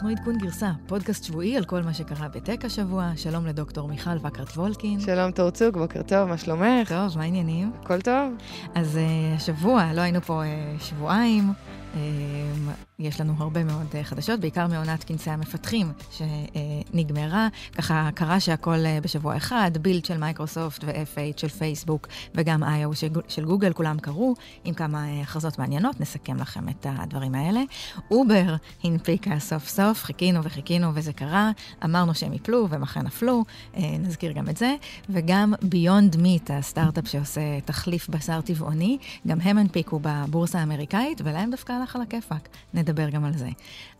אנחנו עדכון גרסה, פודקאסט שבועי על כל מה שקרה בטק השבוע. שלום לדוקטור מיכל וקרת וולקין. שלום תורצוג, בוקר טוב, מה שלומך? טוב, מה העניינים? הכל טוב. אז אה, השבוע, לא היינו פה אה, שבועיים, יש לנו הרבה מאוד אה, חדשות, בעיקר מעונת כנסי המפתחים שנגמרה. ככה קרה שהכל אה, בשבוע אחד, Build של מייקרוסופט ו-F8 של פייסבוק וגם I.O. של גוגל, כולם קרו, עם כמה אה, הכרזות מעניינות, נסכם לכם את הדברים האלה. אובר הנפיקה סוף סוף, חיכינו וחיכינו וזה קרה, אמרנו שהם יפלו והם אכן נפלו, נזכיר גם את זה. וגם Beyond Meat, הסטארט-אפ שעושה תחליף בשר טבעוני, גם הם הנפיקו בבורסה האמריקאית, ולהם דווקא הלך על הכיפאק. נדבר גם על זה.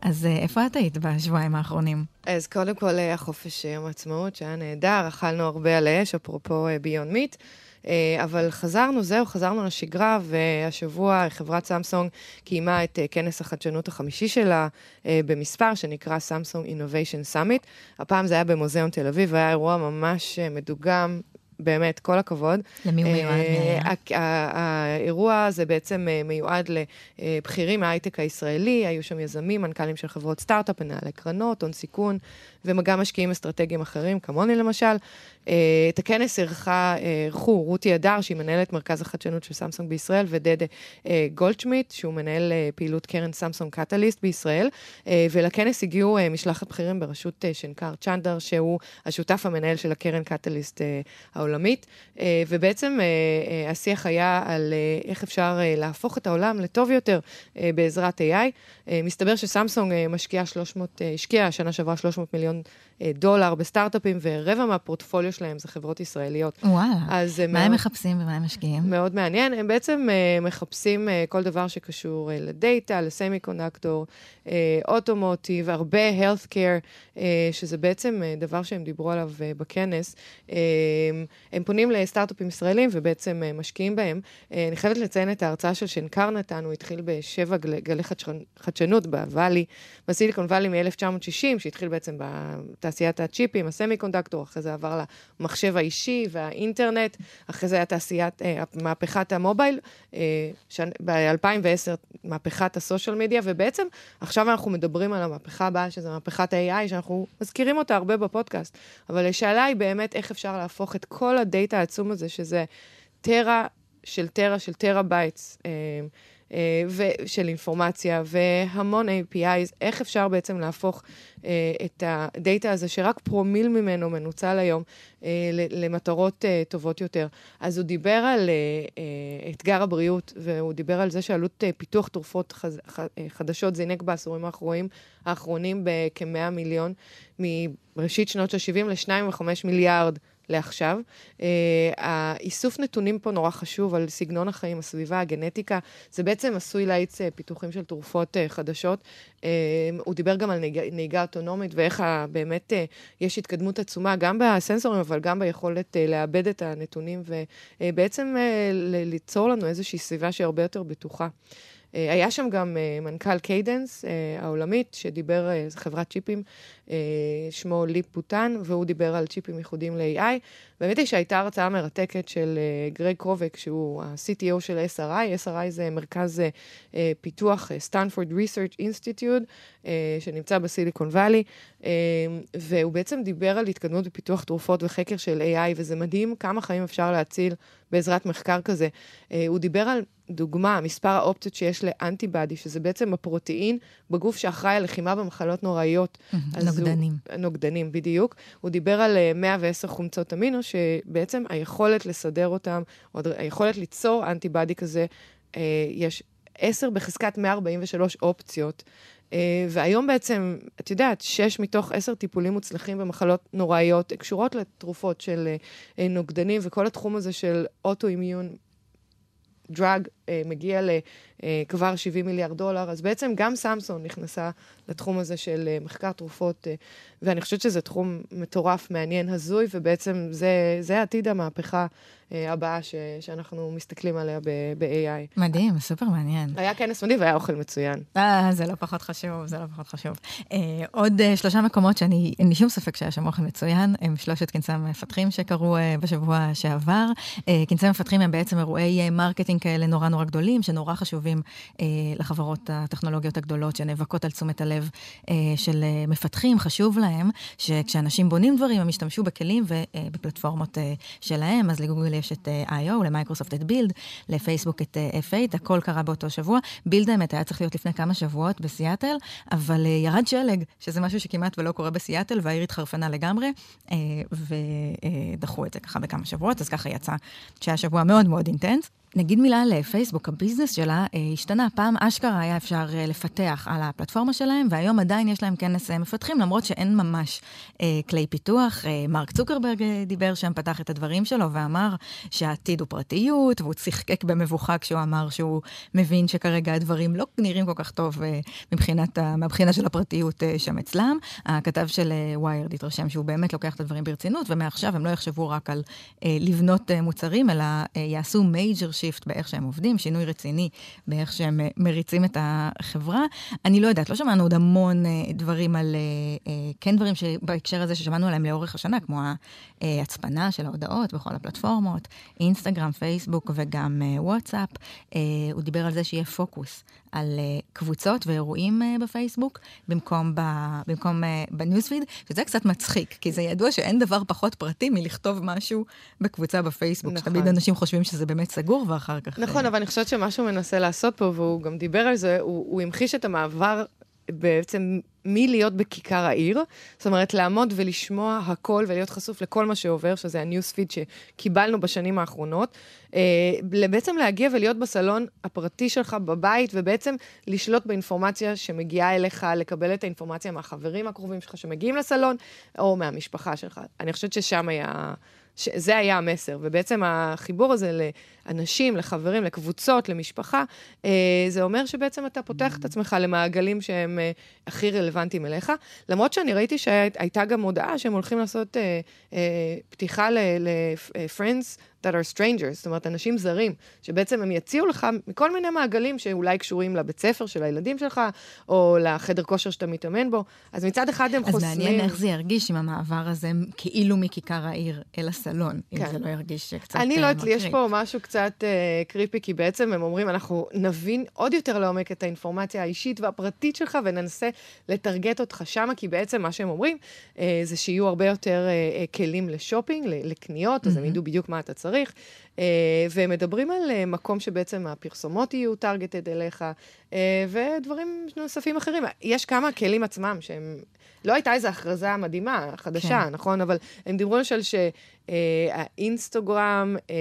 אז אה, איפה את היית בשבועיים האחרונים? אז קודם כל אה, החופש יום העצמאות, שהיה נהדר, אכלנו הרבה על האש, אפרופו Beyond Meat. אבל חזרנו, זהו, חזרנו לשגרה, והשבוע חברת סמסונג קיימה את כנס החדשנות החמישי שלה במספר, שנקרא סמסונג Innovation Summit. הפעם זה היה במוזיאון תל אביב, והיה אירוע ממש מדוגם, באמת, כל הכבוד. למי הוא מיועד? האירוע הזה בעצם אה, מיועד לבכירים מההייטק הישראלי, היו שם יזמים, מנכ"לים של חברות סטארט-אפ, מנהלי קרנות, הון סיכון, וגם משקיעים אסטרטגיים אחרים, כמוני למשל. אה, את הכנס אירחו רותי אדר, שהיא מנהלת מרכז החדשנות של סמסונג בישראל, ודדה אה, גולדשמיט, שהוא מנהל פעילות קרן סמסונג קטליסט בישראל. ולכנס הגיעו משלחת בכירים בראשות שנקר צ'נדר, שהוא השותף המנהל של הקרן קטליסט העולמית. ובעצם השיח היה על איך אפשר להפוך את העולם לטוב יותר בעזרת AI. מסתבר שסמסונג משקיעה 300, השקיעה השנה שעברה 300 מיליון אה, דולר בסטארט-אפים, ורבע מהפורטפוליו שלהם זה חברות ישראליות. וואלה. אז מה מאוד, הם מחפשים ומה הם משקיעים? מאוד מעניין. הם בעצם uh, מחפשים uh, כל דבר שקשור uh, לדאטה, לסמי קונדקטור, אוטומוטיב, הרבה health care, uh, שזה בעצם uh, דבר שהם דיברו עליו uh, בכנס. Uh, הם פונים לסטארט-אפים ישראלים ובעצם uh, משקיעים בהם. Uh, אני חייבת לציין את ההרצאה של שנקר נתן, הוא התחיל בשבע גלי, גלי חדשנות בוואלי, בסיליקון וואלי מ-1960, שהתחיל בעצם בת... תעשיית הצ'יפים, הסמי קונדקטור, אחרי זה עבר למחשב האישי והאינטרנט, אחרי זה היה תעשיית, אה, מהפכת ה mobile, אה, ב-2010 מהפכת ה social media, ובעצם עכשיו אנחנו מדברים על המהפכה הבאה, שזו מהפכת ה-AI, שאנחנו מזכירים אותה הרבה בפודקאסט, אבל השאלה היא באמת איך אפשר להפוך את כל הדאטה העצום הזה, שזה tera של tera של tera bytes. אה, של אינפורמציה והמון APIs, איך אפשר בעצם להפוך אה, את הדאטה הזה, שרק פרומיל ממנו מנוצל היום, אה, למטרות טובות יותר. אז הוא דיבר על אתגר הבריאות, והוא דיבר על זה שעלות פיתוח תרופות חדשות זינק בעשורים האחרונים, האחרונים בכ-100 מיליון, מראשית שנות ה-70 ל-2.5 מיליארד. לעכשיו. Uh, האיסוף נתונים פה נורא חשוב על סגנון החיים, הסביבה, הגנטיקה. זה בעצם עשוי להאיץ uh, פיתוחים של תרופות uh, חדשות. אה, הוא דיבר גם על נהיגה, נהיגה אוטונומית ואיך באמת אה, יש התקדמות עצומה, גם בסנסורים, אבל גם ביכולת אה, לעבד את הנתונים ובעצם אה, ליצור לנו איזושהי סביבה שהיא הרבה יותר בטוחה. אה, היה שם גם אה, מנכ"ל Cadence אה, העולמית, שדיבר, זו חברת צ'יפים, שמו ליפ-בו טאן, והוא דיבר על צ'יפים ייחודיים ל-AI. באמת היא שהייתה הרצאה מרתקת של גרג קרובק, שהוא ה-CTO של SRI. SRI זה מרכז פיתוח, Stanford Research Institute, שנמצא ב Silicon Valley, והוא בעצם דיבר על התקדמות בפיתוח תרופות וחקר של AI, וזה מדהים כמה חיים אפשר להציל בעזרת מחקר כזה. הוא דיבר על דוגמה, מספר האופציות שיש ל antibody, שזה בעצם ה protein בגוף שאחראי על לחימה במחלות נוראיות. נוגדנים. הוא, נוגדנים, בדיוק. הוא דיבר על 110 אה, חומצות אמינו, שבעצם היכולת לסדר אותם, או היכולת ליצור אנטיבאדי כזה, אה, יש 10 בחזקת 143 אופציות. Uh, והיום בעצם, את יודעת, שש מתוך עשר טיפולים מוצלחים במחלות נוראיות קשורות לתרופות של uh, נוגדנים, וכל התחום הזה של אוטואימיון דרג אה, מגיע לכבר אה, 70 מיליארד דולר, אז בעצם גם סמסון נכנסה לתחום הזה של אה, מחקר תרופות, אה, ואני חושבת שזה תחום מטורף, מעניין, הזוי, ובעצם זה, זה עתיד המהפכה אה, הבאה ש, שאנחנו מסתכלים עליה ב-AI. מדהים, סופר מעניין. היה כנס מדהים והיה אוכל מצוין. אה, זה לא פחות חשוב, זה לא פחות חשוב. אה, עוד אה, שלושה מקומות שאני, אין לי שום ספק שהיה שם אוכל מצוין, הם שלושת כנסי המפתחים שקרו אה, בשבוע שעבר. אה, כנסי המפתחים הם בעצם אירועי marketing כאלה נורא נורא גדולים, שנורא חשובים אה, לחברות הטכנולוגיות הגדולות, שנאבקות על תשומת הלב אה, של אה, מפתחים, חשוב להם שכשאנשים בונים דברים, הם ישתמשו בכלים ובפלטפורמות אה, שלהם. אז לגוגל יש את אה, I.O, למייקרוסופט את בילד, לפייסבוק את אה, F8, הכל קרה באותו שבוע. בילד האמת היה צריך להיות לפני כמה שבועות בסיאטל, אבל אה, ירד שלג, שזה משהו שכמעט ולא קורה בסיאטל, והעיר התחרפנה לגמרי, אה, ודחו את זה ככה בכמה שבועות, אז ככה יצא שהיה שבוע מאוד מאוד intense. נגיד מילה על פייסבוק, ה business שלה אה, השתנה. פעם אשכרה היה אפשר אה, לפתח על הפלטפורמה שלהם, והיום עדיין יש להם כנס אה, מפתחים, למרות שאין ממש אה, כלי פיתוח. אה, מרק צוקרברג אה, דיבר שם, פתח את הדברים שלו ואמר שהעתיד הוא פרטיות, והוא צחקק במבוכה כשהוא אמר שהוא מבין שכרגע הדברים לא נראים כל כך טוב אה, מבחינת, מהבחינה של הפרטיות אה, שם אצלם. הכתב של ויירד אה, התרשם שהוא באמת לוקח את הדברים ברצינות, ומעכשיו הם לא יחשבו רק על אה, לבנות אה, מוצרים, אלא אה, יעשו major shift באיך שהם עובדים, שינוי רציני באיך שהם אה, מריצים את החברה. אני לא יודעת, לא שמענו עוד המון אה, דברים על, אה, כן דברים שבהקשר הזה ששמענו עליהם לאורך השנה, כמו ההצפנה של ההודעות בכל הפלטפורמות, אינסטגרם, פייסבוק וגם וואטסאפ. הוא דיבר על זה שיהיה פוקוס על קבוצות ואירועים בפייסבוק, במקום, ב, במקום בניוזפיד, שזה קצת מצחיק, כי זה ידוע שאין דבר פחות פרטי מלכתוב משהו בקבוצה בפייסבוק, נכון. שתמיד אנשים חושבים שזה באמת סגור, ואחר כך... נכון. אבל אני חושבת שמה שהוא מנסה לעשות פה, והוא גם דיבר על זה, הוא, הוא המחיש את המעבר בעצם מלהיות בכיכר העיר, זאת אומרת, לעמוד ולשמוע הכל ולהיות חשוף לכל מה שעובר, שזה הניוספיד שקיבלנו בשנים האחרונות, אה, בעצם להגיע ולהיות בסלון הפרטי שלך בבית, ובעצם לשלוט באינפורמציה שמגיעה אליך, לקבל את האינפורמציה מהחברים הקרובים שלך שמגיעים לסלון, או מהמשפחה שלך. אני חושבת ששם היה... זה היה המסר, ובעצם החיבור הזה לאנשים, לחברים, לקבוצות, למשפחה, אה, זה אומר שבעצם אתה פותח את עצמך למעגלים שהם אה, הכי רלוונטיים אליך. למרות שאני ראיתי שהייתה גם הודעה שהם הולכים לעשות אה, פתיחה ל-Friends that are strangers, זאת אומרת, אנשים זרים, שבעצם הם יציעו לך מכל מיני מעגלים שאולי קשורים לבית ספר של הילדים שלך, או לחדר כושר שאתה מתאמן בו. אז מצד אחד הם אז חוסמים... אז מעניין איך זה ירגיש עם המעבר הזה, כאילו מכיכר העיר אל הסלון, כן. אם זה לא ירגיש קצת אני לא יודעת, יש פה משהו קצת uh, קריפי, כי בעצם הם אומרים, אנחנו נבין עוד יותר לעומק את האינפורמציה האישית והפרטית שלך, וננסה לטרגט אותך שמה, כי בעצם מה שהם אומרים, uh, זה שיהיו הרבה יותר uh, כלים לשופינג, לקניות, mm-hmm. אז הם ידעו בדיוק מה אתה צריך. rire. והם מדברים על uh, מקום שבעצם הפרסומות יהיו טרגטד אליך, uh, ודברים נוספים אחרים. יש כמה כלים עצמם שהם... לא הייתה איזו הכרזה מדהימה, חדשה, כן. נכון? אבל הם דיברו למשל שהאינסטגרם, אה,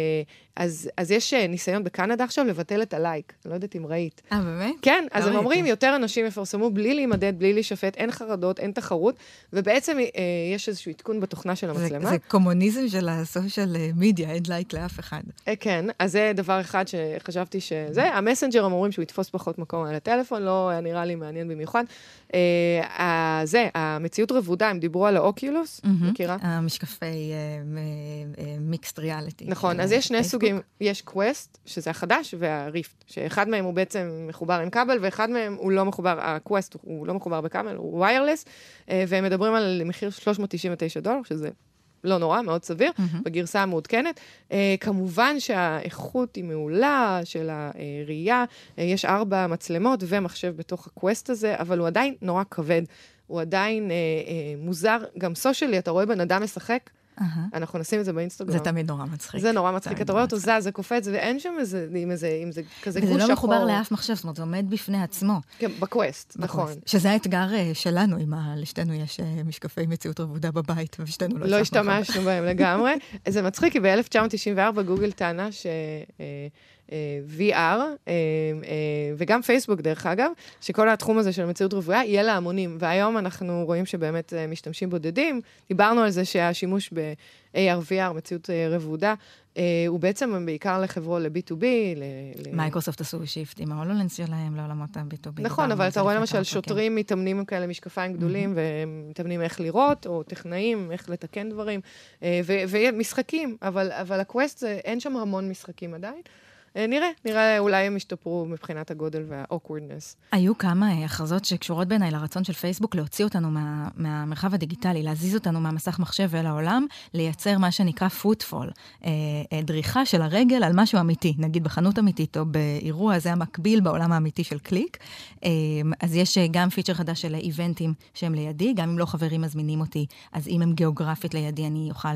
אז, אז יש אה, ניסיון בקנדה עכשיו לבטל את הלייק. אני לא יודעת אם ראית. אה, באמת? כן, אז לא הם אומרים, יותר אנשים יפרסמו בלי להימדד, בלי להישפט, אין חרדות, אין תחרות, ובעצם אה, יש איזשהו עדכון בתוכנה של המצלמה. זה, זה קומוניזם של הסושיאל מדיה, אין לייק לאף אחד. אה, כן, אז זה דבר אחד שחשבתי שזה. המסנג'ר, הם אומרים שהוא יתפוס פחות מקום על הטלפון, לא היה נראה לי מעניין במיוחד. אה, זה, המציאות רבודה, הם דיברו על האוקיולוס, מכירה? המשקפי mixed reality. נכון, אז יש שני סוגים, יש קווסט, שזה החדש, והריפט, שאחד מהם הוא בעצם מחובר עם כבל, ואחד מהם הוא לא מחובר, הקווסט הוא לא מחובר בכבל, הוא wireless, והם מדברים על מחיר 399 דולר, שזה לא נורא, מאוד סביר, mm-hmm. בגרסה המעודכנת. Uh, כמובן שהאיכות היא מעולה של הראייה, uh, יש ארבע מצלמות ומחשב בתוך הקווסט הזה, אבל הוא עדיין נורא כבד. הוא עדיין uh, uh, מוזר, גם socially, אתה רואה בן אדם משחק. אנחנו נשים את זה באינסטגרם. זה תמיד נורא מצחיק. זה נורא מצחיק. אתה רואה אותו זז, זה קופץ, ואין שם איזה, עם איזה, עם זה כזה גוש שחור. וזה לא מחובר לאף מחשב, זאת אומרת, זה עומד בפני עצמו. כן, בקווסט, נכון. שזה האתגר אה, שלנו, אם לשתינו יש אה, משקפי מציאות רבודה בבית, ושתינו לא לא השתמשנו בהם לגמרי. זה מצחיק, כי ב-1994 גוגל טענה ש... אה, VR, אה, אה, וגם פייסבוק דרך אגב, שכל התחום הזה של מציאות רבודה יהיה להמונים. והיום אנחנו רואים שבאמת משתמשים בודדים. דיברנו על זה שהשימוש ב-AR/VR, מציאות רבודה, הוא בעצם בעיקר לחברות ל-B2B. מייקרוסופט עשו shift עם ההולולנס שלהם לעולמות ה-B2B. נכון, אבל אתה רואה למשל שוטרים מתאמנים כאלה משקפיים גדולים, והם מתאמנים איך לראות, או טכנאים, איך לתקן דברים, ומשחקים, אבל הקווסט, אין שם המון משחקים עדיין. אה, נראה, נראה, אולי הם ישתפרו מבחינת הגודל וה-awkwardness. היו כמה אה, הכרזות שקשורות בעיניי לרצון של פייסבוק להוציא אותנו מה, מהמרחב הדיגיטלי, להזיז אותנו מהמסך מחשב ואל העולם, לייצר מה שנקרא footfall, אה, דריכה של הרגל על משהו אמיתי, נגיד בחנות אמיתית או באירוע, זה המקביל בעולם האמיתי של קליק. אז יש גם feature חדש של event ים שהם לידי, גם אם לא חברים מזמינים אותי, אז אם הם גיאוגרפית לידי, אני אוכל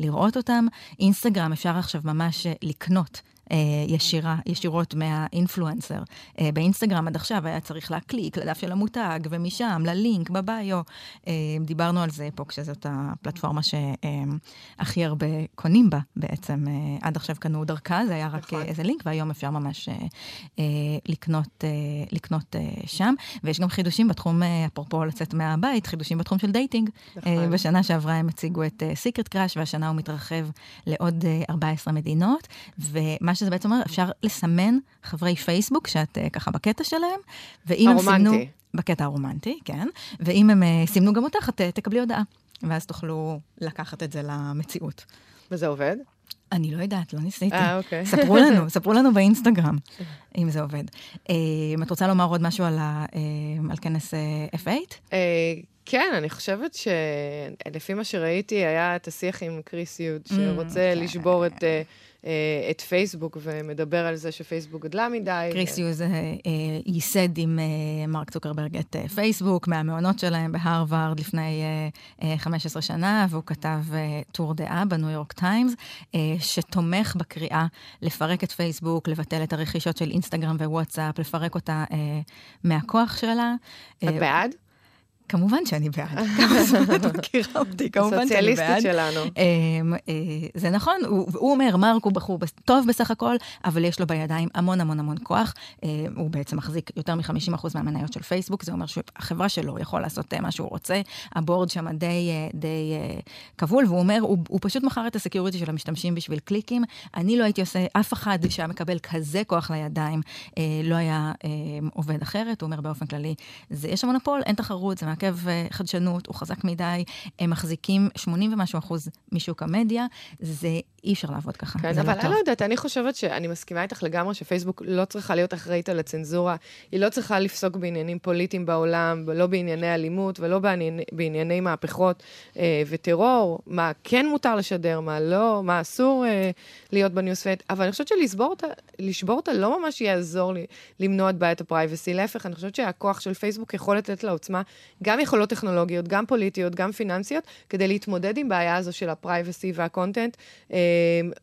לראות אותם. אינסטגרם, אפשר עכשיו ממש לקנות. אה, ישירה, ישירות מהאינפלואנסר. אה, באינסטגרם עד עכשיו היה צריך להקליק לדף של המותג, ומשם ללינק בביו. אה, דיברנו על זה פה, כשזאת הפלטפורמה שהכי הרבה קונים בה בעצם. עד עכשיו קנו דרכה, זה היה רק נכון. איזה לינק, והיום אפשר ממש לקנות, לקנות שם. ויש גם חידושים בתחום, אפרופו לצאת מהבית, חידושים בתחום של dating. נכון. בשנה שעברה הם הציגו את Secret Crush, והשנה הוא מתרחב לעוד 14 מדינות. ומה שזה בעצם אומר, אפשר לסמן חברי פייסבוק שאת uh, ככה בקטע שלהם, ואם הרומנטי. הם סימנו... בקטע הרומנטי, כן. ואם הם uh, סימנו גם אותך, את uh, תקבלי הודעה. ואז תוכלו לקחת את זה למציאות. וזה עובד? אני לא יודעת, לא ניסיתי. אה, אוקיי. ספרו לנו, ספרו לנו באינסטגרם, אם זה עובד. אם את רוצה לומר עוד משהו על, ה, על כנס F8? כן, אני חושבת שלפי מה שראיתי, היה את השיח עם כריס יוז, שרוצה mm, לשבור את... אה, את פייסבוק ומדבר על זה שפייסבוק גדלה מדי. קריס יוז אה, ייסד עם אה, מרק צוקרברג את פייסבוק מהמעונות שלהם בהרווארד לפני 15 שנה, והוא כתב טור דעה בניו יורק טיימס, שתומך בקריאה לפרק את פייסבוק, לבטל את הרכישות של אינסטגרם ווואטסאפ, לפרק אותה מהכוח שלה. את בעד? כמובן שאני בעד. את מכירה אותי, כמובן שאני בעד. הסוציאליסטית שלנו. אמ, אה, זה נכון, הוא אומר, מרק הוא בחור טוב בסך הכל, אבל יש לו בידיים המון המון המון כוח. אה, הוא בעצם מחזיק יותר מ-50% מהמניות של פייסבוק, זה אומר שהחברה שלו יכול לעשות אה, מה שהוא רוצה. הבורד שם די, די כבול, והוא אומר, הוא, הוא פשוט מכר את ה security של המשתמשים בשביל קליקים. אני לא הייתי עושה, אף אחד שהיה מקבל כזה כוח לידיים, לא היה עובד אחרת. הוא אומר באופן כללי, זה, יש מונופול, אין תחרות, זה מעכב אה, חדשנות, הוא חזק מדי, הם מחזיקים 80 ומשהו אחוז משוק המדיה, זה אי אפשר לעבוד ככה. כן, אבל לא אני לא יודעת, אני חושבת שאני מסכימה איתך לגמרי שפייסבוק לא צריכה להיות אחראית על הצנזורה, היא לא צריכה לפסוק בעניינים פוליטיים בעולם, לא בענייני אלימות ולא בענייני, בענייני מהפכות אה, וטרור, מה כן מותר לשדר, מה לא, מה אסור אה, להיות ב newsfeed, אבל אני חושבת שלשבור אותה לא ממש יעזור לי למנוע את בעיית ה privacy, להפך, אני חושבת שהכוח של פייסבוק יכול לתת לה עוצמה, גם יכולות טכנולוגיות, גם פוליטיות, גם פיננסיות, כדי להתמודד עם בעיה הזו של ה privacy וה content. אה,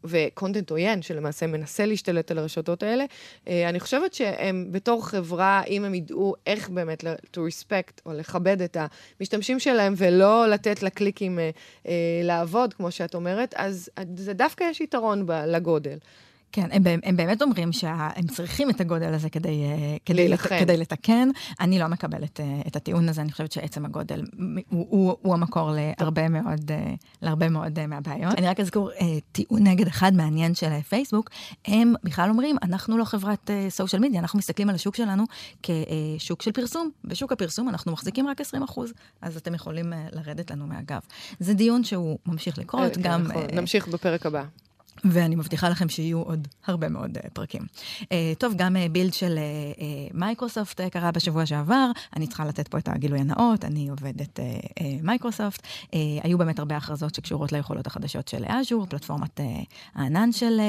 ו content עוין, שלמעשה מנסה להשתלט על הרשתות האלה. אה, אני חושבת שהם בתור חברה, אם הם ידעו איך באמת to respect או לכבד את המשתמשים שלהם ולא לתת לקליקים אה, אה, לעבוד, כמו שאת אומרת, אז זה דווקא יש יתרון לגודל. כן, הם, הם באמת אומרים שהם צריכים את הגודל הזה כדי, אה, כדי, לת, כדי לתקן. אני לא מקבלת uh, את הטיעון הזה, אני חושבת שעצם הגודל הוא, הוא, הוא המקור להרבה מאוד, uh, להרבה מאוד מהבעיות. אני רק אזכור טיעון נגד אחד מעניין של פייסבוק, הם בכלל אומרים, אנחנו לא חברת סושיאל מדיה, אנחנו מסתכלים על השוק שלנו כשוק של פרסום. בשוק הפרסום אנחנו מחזיקים רק 20 אחוז, אז אתם יכולים לרדת לנו מהגב. זה דיון שהוא ממשיך לקרות, כן, גם... נכון. נמשיך בפרק הבא. ואני מבטיחה לכם שיהיו עוד הרבה מאוד uh, פרקים. Uh, טוב, גם uh, בילד של מייקרוסופט uh, קרה בשבוע שעבר, אני צריכה לתת פה את הגילוי הנאות, אני עובדת מייקרוסופט. Uh, היו באמת הרבה הכרזות שקשורות ליכולות החדשות של אג'ור, פלטפורמת הענן של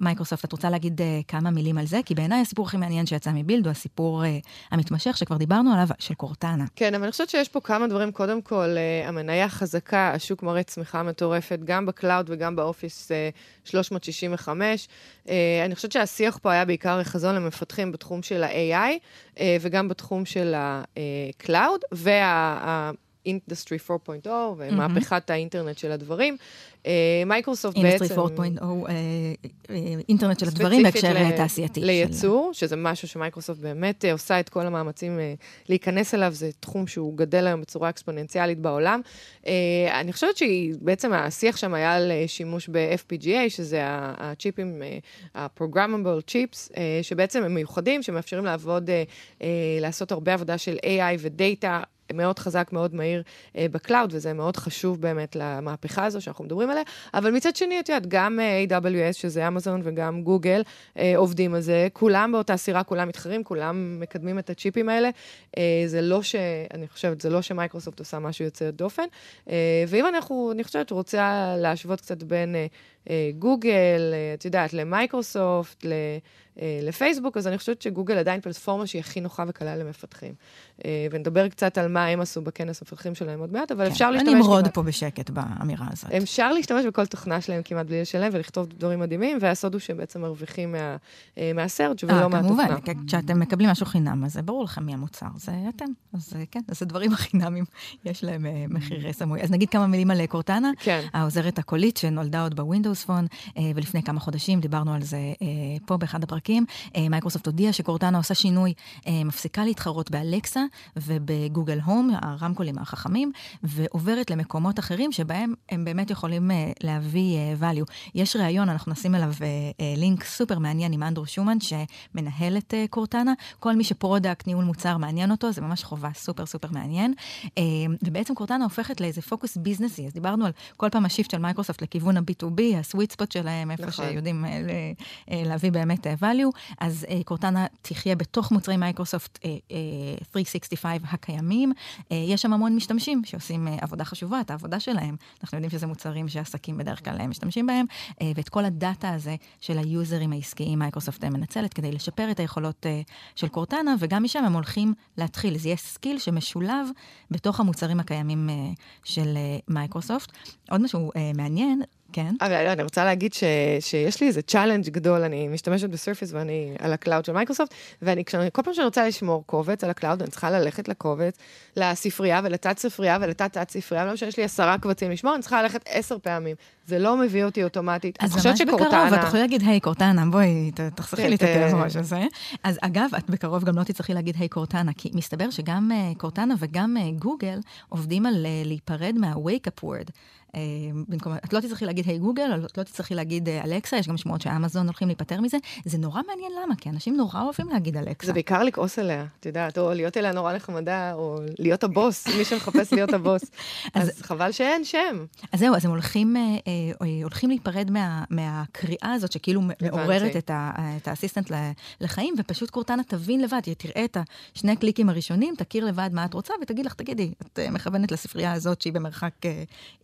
מייקרוסופט. את רוצה להגיד כמה מילים על זה? כי בעיניי הסיפור הכי מעניין שיצא מ-Build הוא הסיפור המתמשך, שכבר דיברנו עליו, של קורטנה. כן, אבל אני חושבת שיש פה כמה דברים. קודם כל, המניה חזקה, השוק מראה צמיחה מטורפת, גם ב-cloud וגם באופן. אופיס 365. אה, אה, אני חושבת שהשיח פה היה בעיקר חזון למפתחים בתחום של ה-AI אה, וגם בתחום של ה-Cloud, וה... Industry 4.0 ומהפכת האינטרנט של הדברים. מייקרוסופט בעצם... אינדסטרי 4.0, אינטרנט של הדברים בהקשר תעשייתי. לייצור, שזה משהו שמייקרוסופט באמת עושה את כל המאמצים להיכנס אליו, זה תחום שהוא גדל היום בצורה אקספוננציאלית בעולם. אני חושבת שבעצם השיח שם היה על שימוש ב-FPGA, שזה הצ'יפים, ה-programmable chips, שבעצם הם מיוחדים, שמאפשרים לעבוד, לעשות הרבה עבודה של AI ודאטה. מאוד חזק, מאוד מהיר אה, ב-cloud, וזה מאוד חשוב באמת למהפכה הזו שאנחנו מדברים עליה. אבל מצד שני, את יודעת, גם אה, AWS, שזה אמזון, וגם גוגל, אה, עובדים על זה. כולם באותה סירה, כולם מתחרים, כולם מקדמים את הצ'יפים האלה. אה, זה לא ש... אני חושבת, זה לא שמייקרוסופט עושה משהו יוצא דופן. אה, ואם אנחנו, אני חושבת, רוצה להשוות קצת בין... אה, גוגל, אה, את יודעת, למייקרוסופט, אה, לפייסבוק, אז אני חושבת שגוגל עדיין פלטפורמה שהיא הכי נוחה וקלה למפתחים. ונדבר קצת על מה הם עשו בכנס המפתחים שלהם עוד מעט, אבל כן, אפשר להשתמש... אני אמרוד פה בשקט באמירה הזאת. אפשר להשתמש בכל תוכנה שלהם כמעט בלי לשלם ולכתוב דברים מדהימים, והסוד הוא שהם בעצם מרוויחים מה, מה-search ולא מהתוכנה. כמובן, כשאתם מקבלים משהו חינם, אז ברור לכם מי המוצר, זה אתם. אז כן, אז הדברים החינמים, יש להם מחירי סמוי. אז נגיד כמה מילים על קורטנה, כן. העוזרת הקולית שנולדה עוד בווינדוס ווינדוס פון, אה, ולפני כמה חודשים דיברנו על זה אה, פה באחד הפרקים. אה, מייקרוסופט הודיעה שקורטנה עושה שינוי, מפסיקה להתחרות באלקסה ובגוגל הום, הרמקולים החכמים, ועוברת למקומות אחרים שבהם הם באמת יכולים להביא value. יש ראיון, אנחנו נשים אליו לינק סופר מעניין עם אנדרו שומן, שמנהל את קורטנה. כל מי ש-product, ניהול מוצר, מעניין אותו, זה ממש חובה סופר סופר מעניין. ובעצם קורטנה הופכת לאיזה פוקוס ביזנסי, אז דיברנו על כל פעם ה-shift של מייקרוסופט לכיוון ה-B2B, ה-sweet spot שלהם, איפה נכון. שיודעים אה, אה, להביא באמת אה, value, אז קורטנה תחיה בתוך מוצרי מייקרוסופט 365 הקיימים. יש שם המון משתמשים שעושים עבודה חשובה, את העבודה שלהם. אנחנו יודעים שזה מוצרים שעסקים בדרך כלל משתמשים בהם, ואת כל הדאטה הזה של היוזרים העסקיים מייקרוסופט מנצלת כדי לשפר את היכולות של קורטנה, וגם משם הם הולכים להתחיל. זה יהיה skill שמשולב בתוך המוצרים הקיימים של מייקרוסופט. עוד משהו מעניין, כן. אבל לא, אני רוצה להגיד ש, שיש לי איזה challenge גדול, אני משתמשת בסרפיס ואני על ה-cloud של מייקרוסופט, ואני, כשאני, כל פעם שאני רוצה לשמור קובץ על ה-cloud, אני צריכה ללכת לקובץ, לספרייה ולתת ספרייה ולתת תת ספרייה, לא משנה שיש לי עשרה קבצים לשמור, אני צריכה ללכת עשר פעמים. זה לא מביא אותי אוטומטית. אז ממש בקרוב, את יכולה להגיד, היי, קורטנה, בואי, תחסכי לי את הכאב ראש הזה. אז אגב, את בקרוב גם לא תצטרכי להגיד, היי, קורטנה, כי מסתבר שגם אה, קורטנה וגם אה, גוגל עובדים על אה, להיפרד מה-wake-up word. אה, במקום, את לא תצטרכי להגיד היי גוגל, את לא תצטרכי להגיד אה, אלקסה, יש גם שמועות שאמזון הולכים להיפטר מזה. זה נורא מעניין למה, כי אנשים נורא אוהבים להגיד אלקסה. זה בעיקר לכעוס עליה, את יודעת, או להיות אליה נורא נחמדה, או להיות הבוס, מי שמחפש להיות הבוס. אז, אז חבל שאין שם. אז זהו, אז הם הולכים, אה, אה, הולכים להיפרד מה, מהקריאה הזאת, שכאילו מעוררת את, ה, את האסיסטנט לחיים, ופשוט קורטנה תבין לבד, תראה את השני קליקים הראשונים, תכיר לבד מה את רוצה, ותגיד לך, תגידי, את מכוונת לספרייה הזאת שהיא במרחק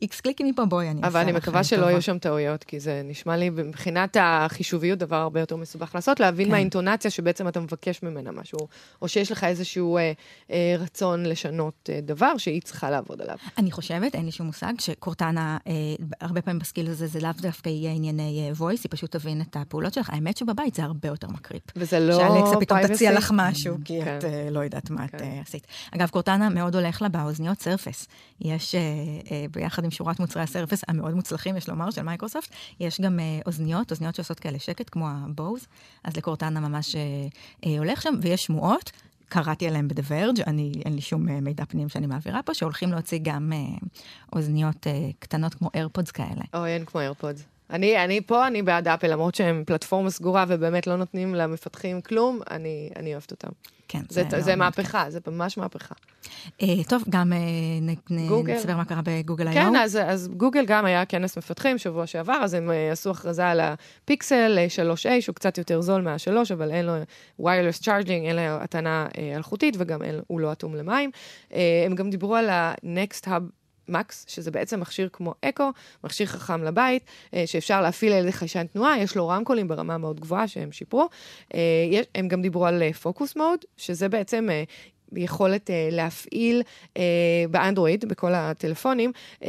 איקס קליק קליקים מפה, בואי, אני אבל אני מקווה שלא יהיו שם טעויות, כי זה נשמע לי מבחינת החישוביות דבר הרבה יותר מסובך לעשות, להבין כן. מהאינטונציה שבעצם אתה מבקש ממנה משהו, או שיש לך איזשהו אה, אה, רצון לשנות אה, דבר שהיא צריכה לעבוד עליו. אני חושבת, אין לי שום מושג, שקורטנה, אה, הרבה פעמים בסקיל הזה, זה לאו דווקא יהיה ענייני אה, היא פשוט תבין את הפעולות שלך. האמת שבבית זה הרבה יותר מקריפ. וזה לא שאלקסה פתאום תציע לך משהו, כי כן. את אה, לא יודעת מה כן. את אה, עשית. אגב, קורטנה מאוד הולך לה באוזניות סרפס. יש ביחד עם שורת מוצרי הסרפס המאוד מוצלחים, יש לומר, של מייקרוסופט. יש גם אוזניות, אוזניות שעושות כאלה שקט, כמו הבוז, אז לקורטנה ממש הולך שם, ויש שמועות. קראתי עליהם ב-The Verge, אני, אין לי שום אה, מידע פנים שאני מעבירה פה, שהולכים להוציא גם אה, אוזניות אה, קטנות כמו איירפודס כאלה. אוי, אין כמו איירפודס. אני, אני פה, אני בעד אפל, למרות שהם פלטפורמה סגורה ובאמת לא נותנים למפתחים כלום, אני, אני אוהבת אותם. כן, זה, זה, זה מהפכה, זה ממש מהפכה. Uh, טוב, גם uh, נספר מה קרה בגוגל היום. כן, אז, אז גוגל גם היה כנס מפתחים שבוע שעבר, אז הם uh, עשו הכרזה על הפיקסל 3A, שהוא קצת יותר זול מה-3, אבל אין לו wireless charging, אין לו הטענה uh, אלחוטית, וגם אין, הוא לא אטום למים. Uh, הם גם דיברו על ה-Next Hub מקס, שזה בעצם מכשיר כמו אקו, מכשיר חכם לבית, אה, שאפשר להפעיל על ידי חיישן תנועה, יש לו רמקולים ברמה מאוד גבוהה שהם שיפרו. אה, הם גם דיברו על פוקוס מוד, שזה בעצם אה, יכולת uh, להפעיל uh, באנדרואיד, בכל הטלפונים, uh,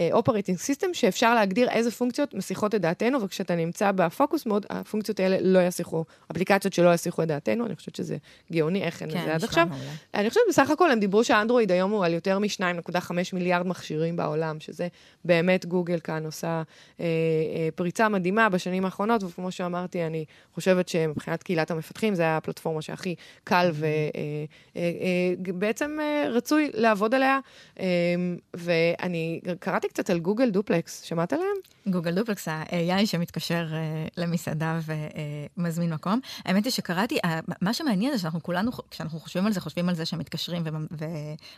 סיסטם, שאפשר להגדיר איזה פונקציות מסיחות את דעתנו, וכשאתה נמצא בפוקוס מוד, הפונקציות האלה לא יסיחו, אפליקציות שלא יסיחו את דעתנו, אני חושבת שזה גאוני, איך אין כן, לזה עד עכשיו. מעולה. אני חושבת בסך הכל הם דיברו שהאנדרואיד היום הוא על יותר מ-2.5 מיליארד מכשירים בעולם, שזה באמת גוגל כאן עושה uh, uh, פריצה מדהימה בשנים האחרונות, וכמו שאמרתי, אני חושבת שמבחינת קהילת המפתחים, זה היה הפלטפורמה שהכי קל ו... אה, אה, אה, בעצם אה, רצוי לעבוד עליה. אמ, ואני קראתי קצת על גוגל דופלקס, שמעת עליהם? גוגל דופלקס, ה-AI שמתקשר אה, למסעדה ומזמין אה, מקום. האמת היא שקראתי, אה, מה שמעניין זה שאנחנו כולנו, כשאנחנו חושבים על זה, חושבים על זה שמתקשרים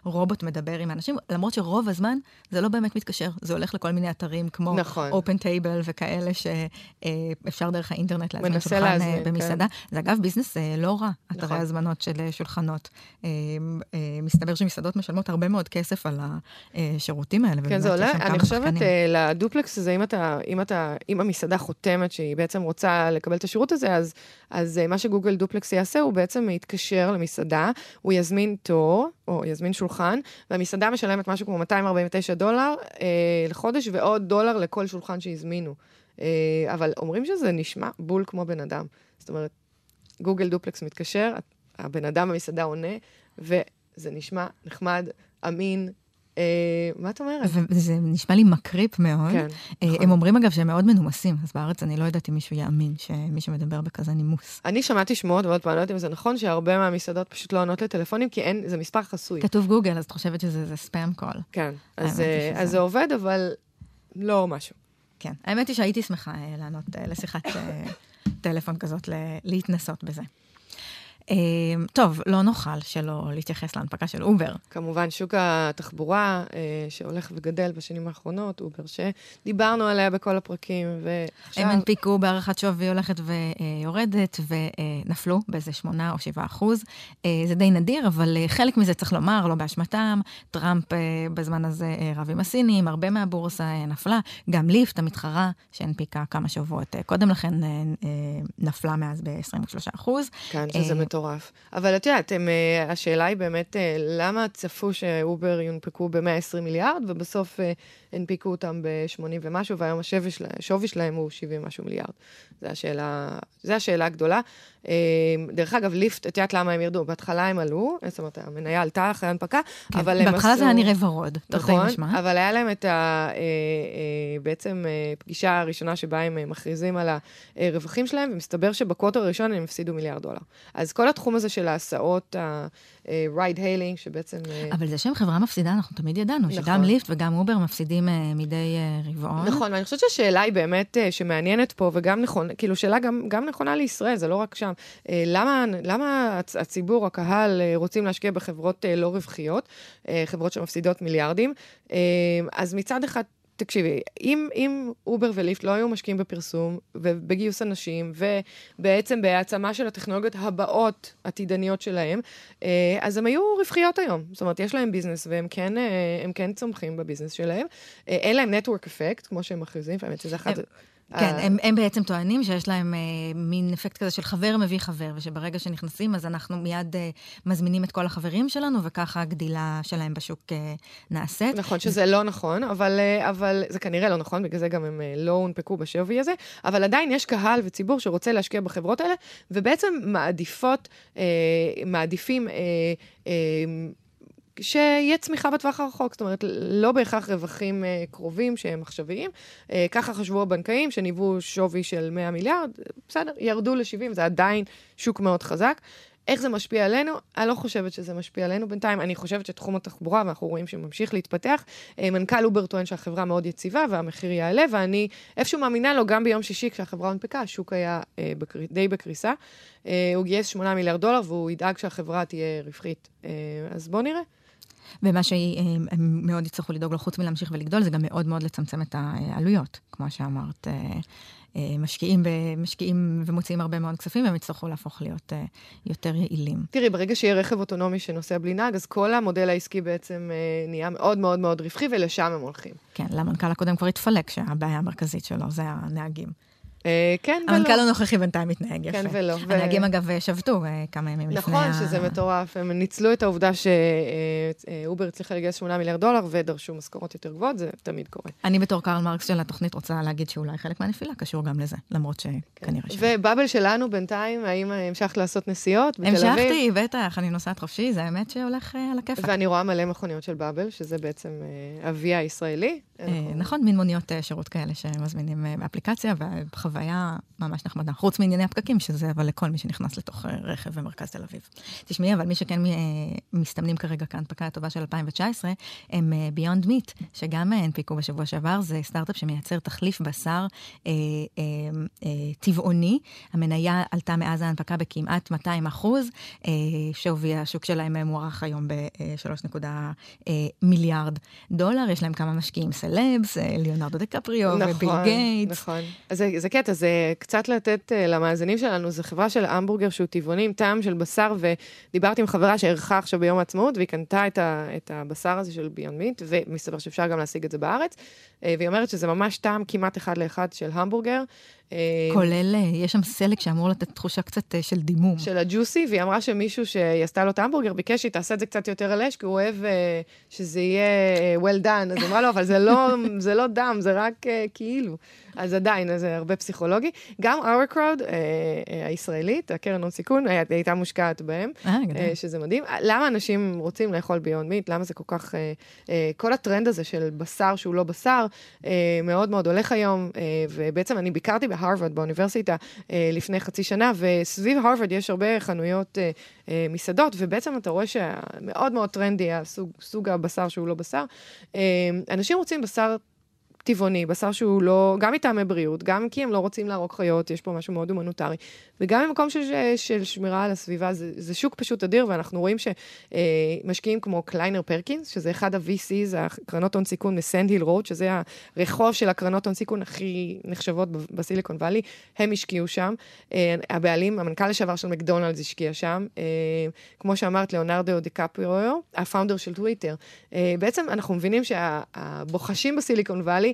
ורובוט מדבר עם אנשים, למרות שרוב הזמן זה לא באמת מתקשר, זה הולך לכל מיני אתרים כמו נכון. Open Table וכאלה שאפשר uh, דרך האינטרנט להזמין שולחן להזמין, uh, במסעדה. כן. זה אגב ביזנס uh, לא רע, אתרי נכון. הזמנות של שולחנות. Uh, uh, מסתבר שמסעדות משלמות הרבה מאוד כסף על השירותים האלה. כן, זה עולה, אני חושבת uh, לדופלקס הזה, אם אתה, אם אתה, אם המסעדה חותמת שהיא בעצם רוצה לקבל את השירות הזה, אז, אז uh, מה שגוגל דופלקס יעשה, הוא בעצם יתקשר למסעדה, הוא יזמין תור, או יזמין שולחן, והמסעדה משלמת משהו כמו 249 דולר uh, לחודש, ועוד דולר לכל שולחן שהזמינו. Uh, אבל אומרים שזה נשמע בול כמו בן אדם. זאת אומרת, גוגל דופלקס מתקשר, הבן אדם במסעדה עונה, וזה נשמע נחמד, אמין, אה, מה את אומרת? וזה נשמע לי מקריפ מאוד. כן, אה, נכון. הם אומרים אגב שהם מאוד מנומסים, אז בארץ אני לא יודעת אם מישהו יאמין שמישהו מדבר בכזה נימוס. אני שמעתי שמועות, ועוד פעם, לא יודעת אם זה נכון, שהרבה מהמסעדות פשוט לא עונות לטלפונים, כי אין, זה מספר חסוי. כתוב גוגל, אז את חושבת שזה spam call. כן, אז, אה, אז זה עובד, אבל לא משהו. כן, האמת היא שהייתי שמחה לענות לשיחת טלפון כזאת, להתנסות בזה. אמ, טוב, לא נוכל שלא להתייחס להנפקה של אובר. כמובן, שוק התחבורה אה, שהולך וגדל בשנים האחרונות, אובר שדיברנו עליה בכל הפרקים, ועכשיו... הם הנפיקו בהערכת שווי הולכת ויורדת, ונפלו באיזה 8 או 7 אחוז. אה, זה די נדיר, אבל אה, חלק מזה צריך לומר, לא באשמתם. טראמפ בזמן הזה רב עם הסינים, הרבה מהבורסה נפלה. גם ליפט, המתחרה, שהנפיקה כמה שבועות קודם לכן, נפלה מאז ב-23 אחוז. כן, שזה מטורף. מטורף. אבל את יודעת, uh, השאלה היא באמת, uh, למה צפו שאובר יונפקו ב-120 מיליארד, ובסוף הנפיקו אותם ב-80 ומשהו, והיום השווי שלה, שלהם הוא 70 משהו מיליארד. זו השאלה, זו השאלה הגדולה. דרך אגב, ליפט, את יודעת למה הם ירדו? בהתחלה הם עלו, זאת אומרת, המניה עלתה אחרי ההנפקה, כן, אבל הם עשו... בהתחלה זה היה נראה ורוד, נכון, משמע. אבל היה להם את ה... בעצם פגישה הראשונה שבה הם מכריזים על הרווחים שלהם, ומסתבר שבקוטר הראשון הם הפסידו מיליארד דולר. אז כל התחום הזה של ההסעות, ה-ride hailing, שבעצם... אבל זה שהם חברה מפסידה, אנחנו תמיד ידענו, נכון. שגם ליפט וגם אובר מפסידים מדי רבעון. נכון, ואני חושבת שהשאלה היא באמת שמעניינת פה, וגם נכון, כאילו, שאלה גם, גם נכונה לישראל, זה לא רק שם. למה, למה הציבור, הקהל, רוצים להשקיע בחברות לא רווחיות, חברות שמפסידות מיליארדים? אז מצד אחד, תקשיבי, אם, אם אובר וליפט לא היו משקיעים בפרסום ובגיוס אנשים, ובעצם בהעצמה של הטכנולוגיות הבאות, עתידניות שלהם, אה, אז הם היו רווחיות היום. זאת אומרת, יש להם ביזנס והם כן, אה, כן צומחים בביזנס שלהם. אה, אין להם נטוורק אפקט, כמו שהם מכריזים, האמת שזה אחד... כן, הם, הם בעצם טוענים שיש להם אה, מין אפקט כזה של חבר מביא חבר, ושברגע שנכנסים, אז אנחנו מיד אה, מזמינים את כל החברים שלנו, וככה הגדילה שלהם בשוק אה, נעשית. נכון, שזה לא נכון, אבל, אה, אבל זה כנראה לא נכון, בגלל זה גם הם אה, לא הונפקו בשווי הזה, אבל עדיין יש קהל וציבור שרוצה להשקיע בחברות האלה, ובעצם מעדיפות, אה, מעדיפים... אה, אה, שיהיה צמיחה בטווח הרחוק, זאת אומרת, לא בהכרח רווחים uh, קרובים שהם עכשוויים. Uh, ככה חשבו הבנקאים, שניבאו שווי של 100 מיליארד, בסדר, ירדו ל-70, זה עדיין שוק מאוד חזק. איך זה משפיע עלינו? אני לא חושבת שזה משפיע עלינו בינתיים. אני חושבת שתחום התחבורה, ואנחנו רואים שהוא ממשיך להתפתח, אה, מנכ"ל אובר טוען שהחברה מאוד יציבה והמחיר יעלה, ואני איפשהו מאמינה לו, גם ביום שישי כשהחברה הונפקה, השוק היה אה, בקר... די בקריסה. אה, הוא גייס 8 מיליארד דולר והוא ידאג שהחברה תהיה רווחית. אה, אז בואו נראה. ומה שהם מאוד יצטרכו לדאוג לו, חוץ מלהמשיך ולגדול, זה גם מאוד מאוד לצמצם את העלויות, כמו שאמרת. אה, אה, משקיעים, משקיעים ומוציאים הרבה מאוד כספים, והם יצטרכו להפוך להיות אה, יותר יעילים. תראי, ברגע שיהיה רכב אוטונומי שנוסע בלי נהג, אז כל המודל העסקי בעצם נהיה מאוד מאוד מאוד רווחי, ולשם הם הולכים. כן, למנכ"ל הקודם כבר התפלק שהבעיה המרכזית שלו זה הנהגים. אה, כן ולא. המנכ"ל הנוכחי בינתיים מתנהג יפה. כן ולא. הנהגים, אגב, שבתו אה, כמה ימים לפני נכון, שזה מטורף. הם ניצלו את העובדה שאובר הצליחה לגייס 8 מיליארד דולר ודרשו משכורות יותר גבוהות, זה תמיד קורה. אני בתור קרל מרקס של התוכנית רוצה להגיד שאולי חלק מהנפילה קשור גם לזה, למרות שכנראה ש... ובאבל שלנו בינתיים, האם המשכת לעשות נסיעות בתל אביב? המשכתי, בטח, אני נוסעת חופשי, זה האמת שהולך אה, על הכיפאק. ואני רואה מלא מכוניות של באבל, שזה בעצם אבי הישראלי. נכון, מין מוניות שירות כאלה שמזמינים באפליקציה, חוויה ממש נחמדה. חוץ מענייני הפקקים, שזה אבל לכל מי שנכנס לתוך אה, רכב במרכז תל אביב. תשמעי, אבל מי שכן אה, מסתמנים כרגע כהנפקה הטובה של 2019, הם ביונד מיט, שגם הנפיקו בשבוע שעבר, זה סטארט-אפ שמייצר תחליף בשר אה, אה, אה, טבעוני. המניה עלתה מאז ההנפקה בכמעט 200 אחוז, אה, שווי השוק שלהם מוערך היום ב-3.1 מיליארד דולר, יש להם כמה משקיעים סלבס, ליאונרדו דקפריו נכון, וביל גייטס. נכון, אז זה, זה קטע, זה קצת לתת uh, למאזינים שלנו, זו חברה של המבורגר שהוא טבעוני עם טעם של בשר, ודיברתי עם חברה שערכה עכשיו ביום העצמאות, והיא קנתה את, ה, את הבשר הזה של ביון מיט, ומסתבר שאפשר גם להשיג את זה בארץ, uh, והיא אומרת שזה ממש טעם כמעט אחד לאחד של המבורגר. אה, כולל, אה, יש שם סלק שאמור לתת תחושה קצת אה, של דימום. של הג'וסי, והיא אמרה שמישהו שהיא עשתה לו את ההמבורגר ביקש שהיא תעשה את זה קצת יותר על אש, כי הוא אוהב שזה יהיה well done. אז אמרה לו, אבל זה לא, זה לא דם, זה רק כאילו. אז עדיין, זה הרבה פסיכולוגי. גם our crowd אה, אה, הישראלית, הקרן הון סיכון, היה, הייתה מושקעת בהם, אה, אה, שזה מדהים. למה אנשים רוצים לאכול ביון מיט? למה זה כל כך... אה, אה, כל הטרנד הזה של בשר שהוא לא בשר, אה, מאוד מאוד הולך היום, אה, ובעצם אני ביקרתי בהרווארד, באוניברסיטה, אה, לפני חצי שנה, וסביב הרווארד יש הרבה חנויות אה, אה, מסעדות, ובעצם אתה רואה שמאוד מאוד טרנדי הסוג, סוג הבשר שהוא לא בשר. אה, אנשים רוצים בשר טבעוני, בשר שהוא לא, גם מטעמי בריאות, גם כי הם לא רוצים להרוג חיות, יש פה משהו מאוד הומניטרי, וגם ממקום של, של שמירה על הסביבה, זה, זה שוק פשוט אדיר, ואנחנו רואים שמשקיעים כמו קליינר פרקינס, שזה אחד ה-VCs, הקרנות הון סיכון מסנד היל רוד, שזה הרחוב של הקרנות הון סיכון הכי נחשבות בסיליקון וואלי, הם השקיעו שם. אה, הבעלים, המנכ"ל לשעבר של מקדונלדס השקיע שם. אה, כמו שאמרת, ליאונרדו דיקפריו, הפאונדר של טוויטר. אה, בעצם אנחנו מבינים שהבוחשים בסיליקון וואלי,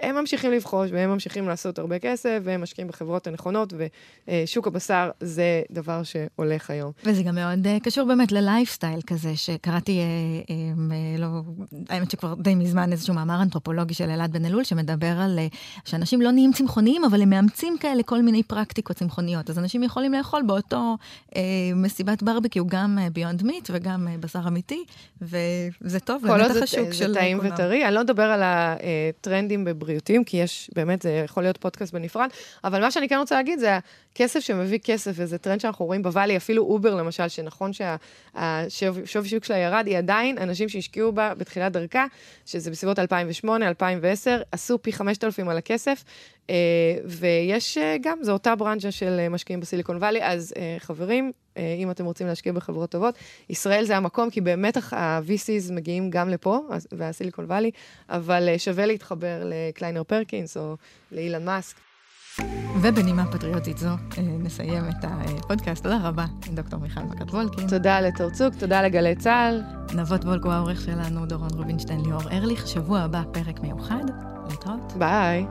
הם ממשיכים לבחוש והם ממשיכים לעשות הרבה כסף, והם משקיעים בחברות הנכונות, ושוק הבשר זה דבר שהולך היום. וזה גם מאוד uh, קשור באמת ללייפסטייל כזה, שקראתי, uh, um, לא, האמת שכבר די מזמן איזשהו מאמר אנתרופולוגי של אלעד בן אלול, שמדבר על שאנשים לא נהיים צמחוניים, אבל הם מאמצים כאלה כל מיני פרקטיקות צמחוניות. אז אנשים יכולים לאכול באותו מסיבת barbecue גם Beyond Meat וגם בשר אמיתי, וזה טוב לנתח השוק של... כל עוד זה טעים וטרי. אני לא אדבר על הטרנדים בבריאות. בריאותיים, כי יש, באמת, זה יכול להיות פודקאסט בנפרד, אבל מה שאני כן רוצה להגיד זה הכסף שמביא כסף, וזה טרנד שאנחנו רואים ב Valley, אפילו Uber למשל, שנכון שהשווי שוק שלה ירד, היא עדיין אנשים שהשקיעו בה בתחילת דרכה, שזה בסביבות 2008, 2010, עשו פי 5,000 על הכסף, אה, ויש אה, גם, זו אותה ברנז'ה של אה, משקיעים בסיליקון וואלי, אז חברים, אם אתם רוצים להשקיע בחברות טובות, ישראל זה המקום, כי באמת ה-VCs מגיעים גם לפה, והסיליקון וואלי, אבל שווה להתחבר לקליינר פרקינס או לאילן מאסק. ובנימה פטריוטית זו נסיים את הפודקאסט. תודה רבה, דוקטור מיכל מכת וולקין. תודה לתור צוק, תודה לגלי צה"ל. נבות וולקו העורך שלנו, דורון רובינשטיין, ליאור ארליך. שבוע הבא פרק מיוחד. להתראות. ביי.